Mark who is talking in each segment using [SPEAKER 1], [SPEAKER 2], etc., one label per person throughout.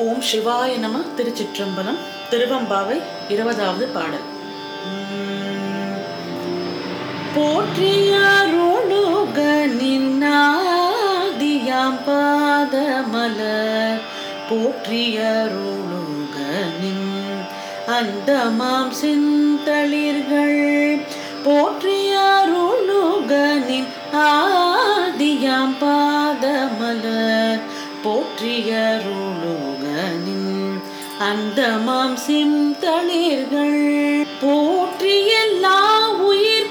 [SPEAKER 1] ஓம் சிவாய நம திருச்சிற்றம்பலம் திருவம்பாவை இருபதாவது பாடல் உம். போற்றியாருளுக நின்னாதியாம் பாதமலர் போற்றியருளுக அந்தமாம் சிந்தளிர்கள் போற்றியருளுகின் ஆதியாம் பாதமலர் போற்றியருளுகனின் அந்தமாம் சிம்தளிர்கள் போற்றி எல்லா உயிர்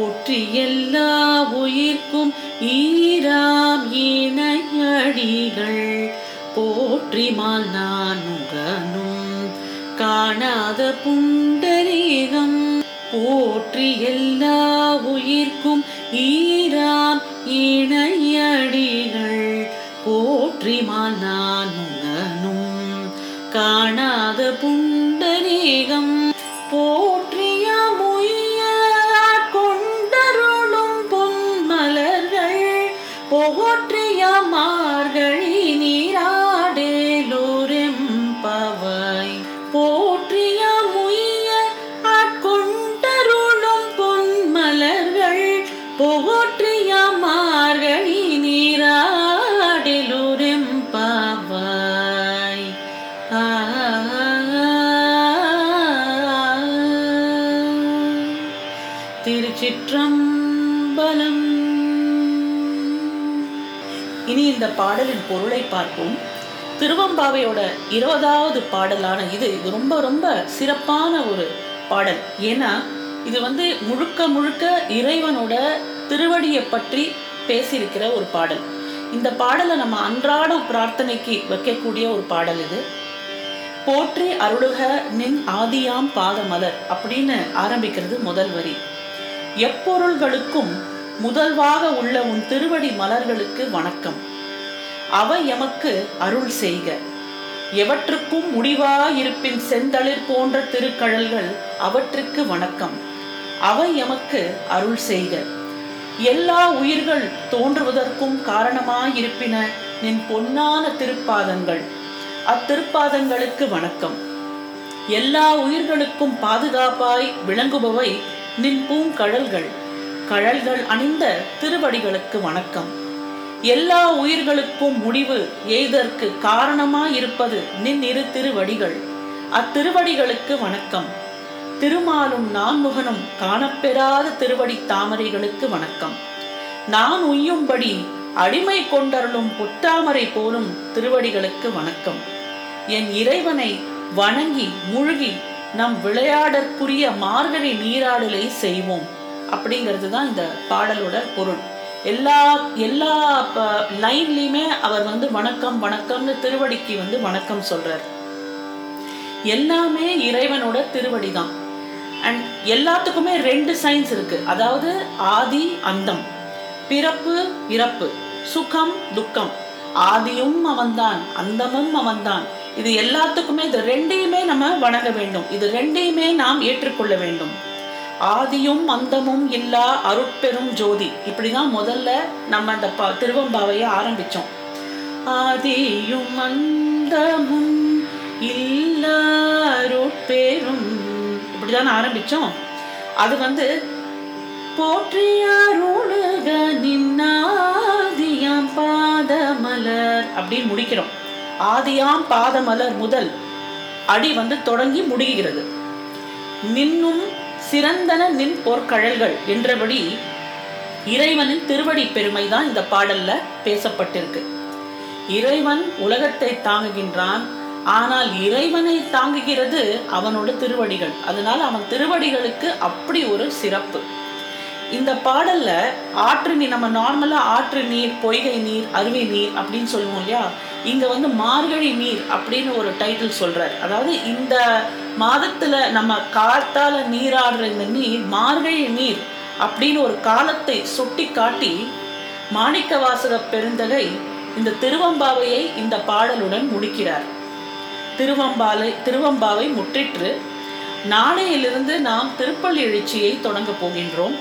[SPEAKER 1] போற்றி எல்லா உயிர்க்கும் ஈராம் இணையடிகள். போற்றி மாநானுகனும் காணாத புண்டரீகம். போற்றி எல்லா உயிர்க்கும் ஈராம் இணையடிகள். போற்றி மாநானுகனும் காணாத புண்டரீகம். போ இனி இந்த பாடலின் பொருளை பார்ப்போம். திருவம்பாவையோட இருபதாவது பாடலான இது இது ரொம்ப ரொம்ப சிறப்பான ஒரு பாடல். ஏன்னா இது வந்து முழுக்க முழுக்க இறைவனோட திருவடியை பற்றி பேசியிருக்கிற ஒரு பாடல். இந்த பாடலை நம்ம அன்றாடம் பிரார்த்தனைக்கு வைக்கக்கூடிய ஒரு பாடல் இது. போற்றி அருளுக நின் ஆதியாம் பாதமலர் அப்படின்னு ஆரம்பிக்கிறது முதல் வரி. எப்பொருள்களுக்கும் முதல்வாக உள்ள உன் திருவடி மலர்களுக்கு வணக்கம். அவை எமக்கு அருள் செய்க. எவற்றுக்கும் முடிவாயிருப்பின் செந்தளிர் போன்ற திருக்கழல்கள் அவற்றுக்கு வணக்கம். அவை எமக்கு அருள் செய்க. எல்லா உயிர்கள் தோன்றுவதற்கும் காரணமாயிருப்பின நின் பொன்னான திருப்பாதங்கள் அத்திருப்பாதங்களுக்கு வணக்கம். எல்லா உயிர்களுக்கும் பாதுகாப்பாய் விளங்குபவை நின் பூங்கழல்கள். கழல்கள் அணிந்த திருவடிகளுக்கு வணக்கம். எல்லா உயிர்களுக்கும் முடிவு எய்தற்கு காரணமாயிருப்பது நின் இரு திருவடிகள். அத்திருவடிகளுக்கு வணக்கம். திருமாலும் நான்முகனும் காணப்பெறாத திருவடி தாமரைகளுக்கு வணக்கம். நான் உய்யும்படி அடிமை கொண்டருளும் புத்தாமரை போலும் திருவடிகளுக்கு வணக்கம். என் இறைவனை வணங்கி முழுகி நம் விளையாடற்குரிய மார்கழி நீராடலை செய்வோம். அப்படிங்கிறது தான் இந்த பாடலோட பொருள். எல்லா எல்லா லைன்லையுமே அவர் வந்து வணக்கம் வணக்கம்னு திருவடிக்கு வந்து வணக்கம் சொல்றார். எல்லாமே இறைவனோட திருவடி தான் அண்ட் எல்லாத்துக்குமே ரெண்டு சைன்ஸ் இருக்கு. அதாவது ஆதி அந்தம். பிறப்பு இறப்பு. சுகம் துக்கம். ஆதியும் அவன்தான் அந்தமும் அவன்தான். இது எல்லாத்துக்குமே இது ரெண்டையுமே நம்ம வணங்க வேண்டும். இது ரெண்டையுமே நாம் ஏற்றுக்கொள்ள வேண்டும். ஆதியும் அந்தமும் இல்லா அருட்பெரும் ஜோதி. இப்படிதான் முதல்ல நம்ம அந்த ப திருவம்பாவையை ஆரம்பிச்சோம். ஆதியும் அந்தமும் இல்லா அருட்பெரும். இப்படிதான் ஆரம்பிச்சோம். அது வந்து போற்றியாருளுக நின்னாதியாம் பாதமலர் அப்படின்னு முடிக்கிறோம். ஆதியாம் பாதமலர் முதல் அடி வந்து தொடங்கி முடிகிறது. நின்னும் சிறந்தன நின் போர்க்கழல்கள் என்றபடி இறைவனின் திருவடி பெருமை தான் இந்த பாடல்ல பேசப்பட்டிருக்கு. இறைவன் உலகத்தை தாங்குகின்றான். ஆனால் இறைவனை தாங்குகிறது அவனோட திருவடிகள். அதனால் அவன் திருவடிகளுக்கு அப்படி ஒரு சிறப்பு. இந்த பாடல்ல ஆற்று நீர் நம்ம நார்மலா ஆற்று நீர் பொய்கை நீர் அருவி நீர் அப்படின்னு சொல்லுவோம் இல்லையா? இங்க வந்து மார்கழி நீர் அப்படின்னு ஒரு டைட்டில் சொல்றார். அதாவது இந்த மாதத்துல நம்ம காத்தால நீராடுற இந்த நீர் மார்கழி நீர் அப்படின்னு ஒரு காலத்தை சுட்டி காட்டி மாணிக்க வாசக பெருந்தகை இந்த திருவம்பாவையை இந்த பாடலுடன் முடிக்கிறார். திருவம்பாலை திருவம்பாவை முற்றிற்று நாளையிலிருந்து நாம் திருப்பள்ளி எழுச்சியை தொடங்க போகின்றோம்.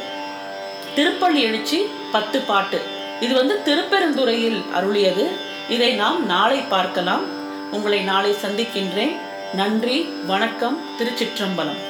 [SPEAKER 1] திருப்பள்ளி எழுச்சி பத்து பாட்டு. இது வந்து திருப்பெருந்துறையில் அருளியது. இதை நாம் நாளை பார்க்கலாம். உங்களை நாளை சந்திக்கின்றேன். நன்றி வணக்கம் திருச்சிற்றம்பலம்.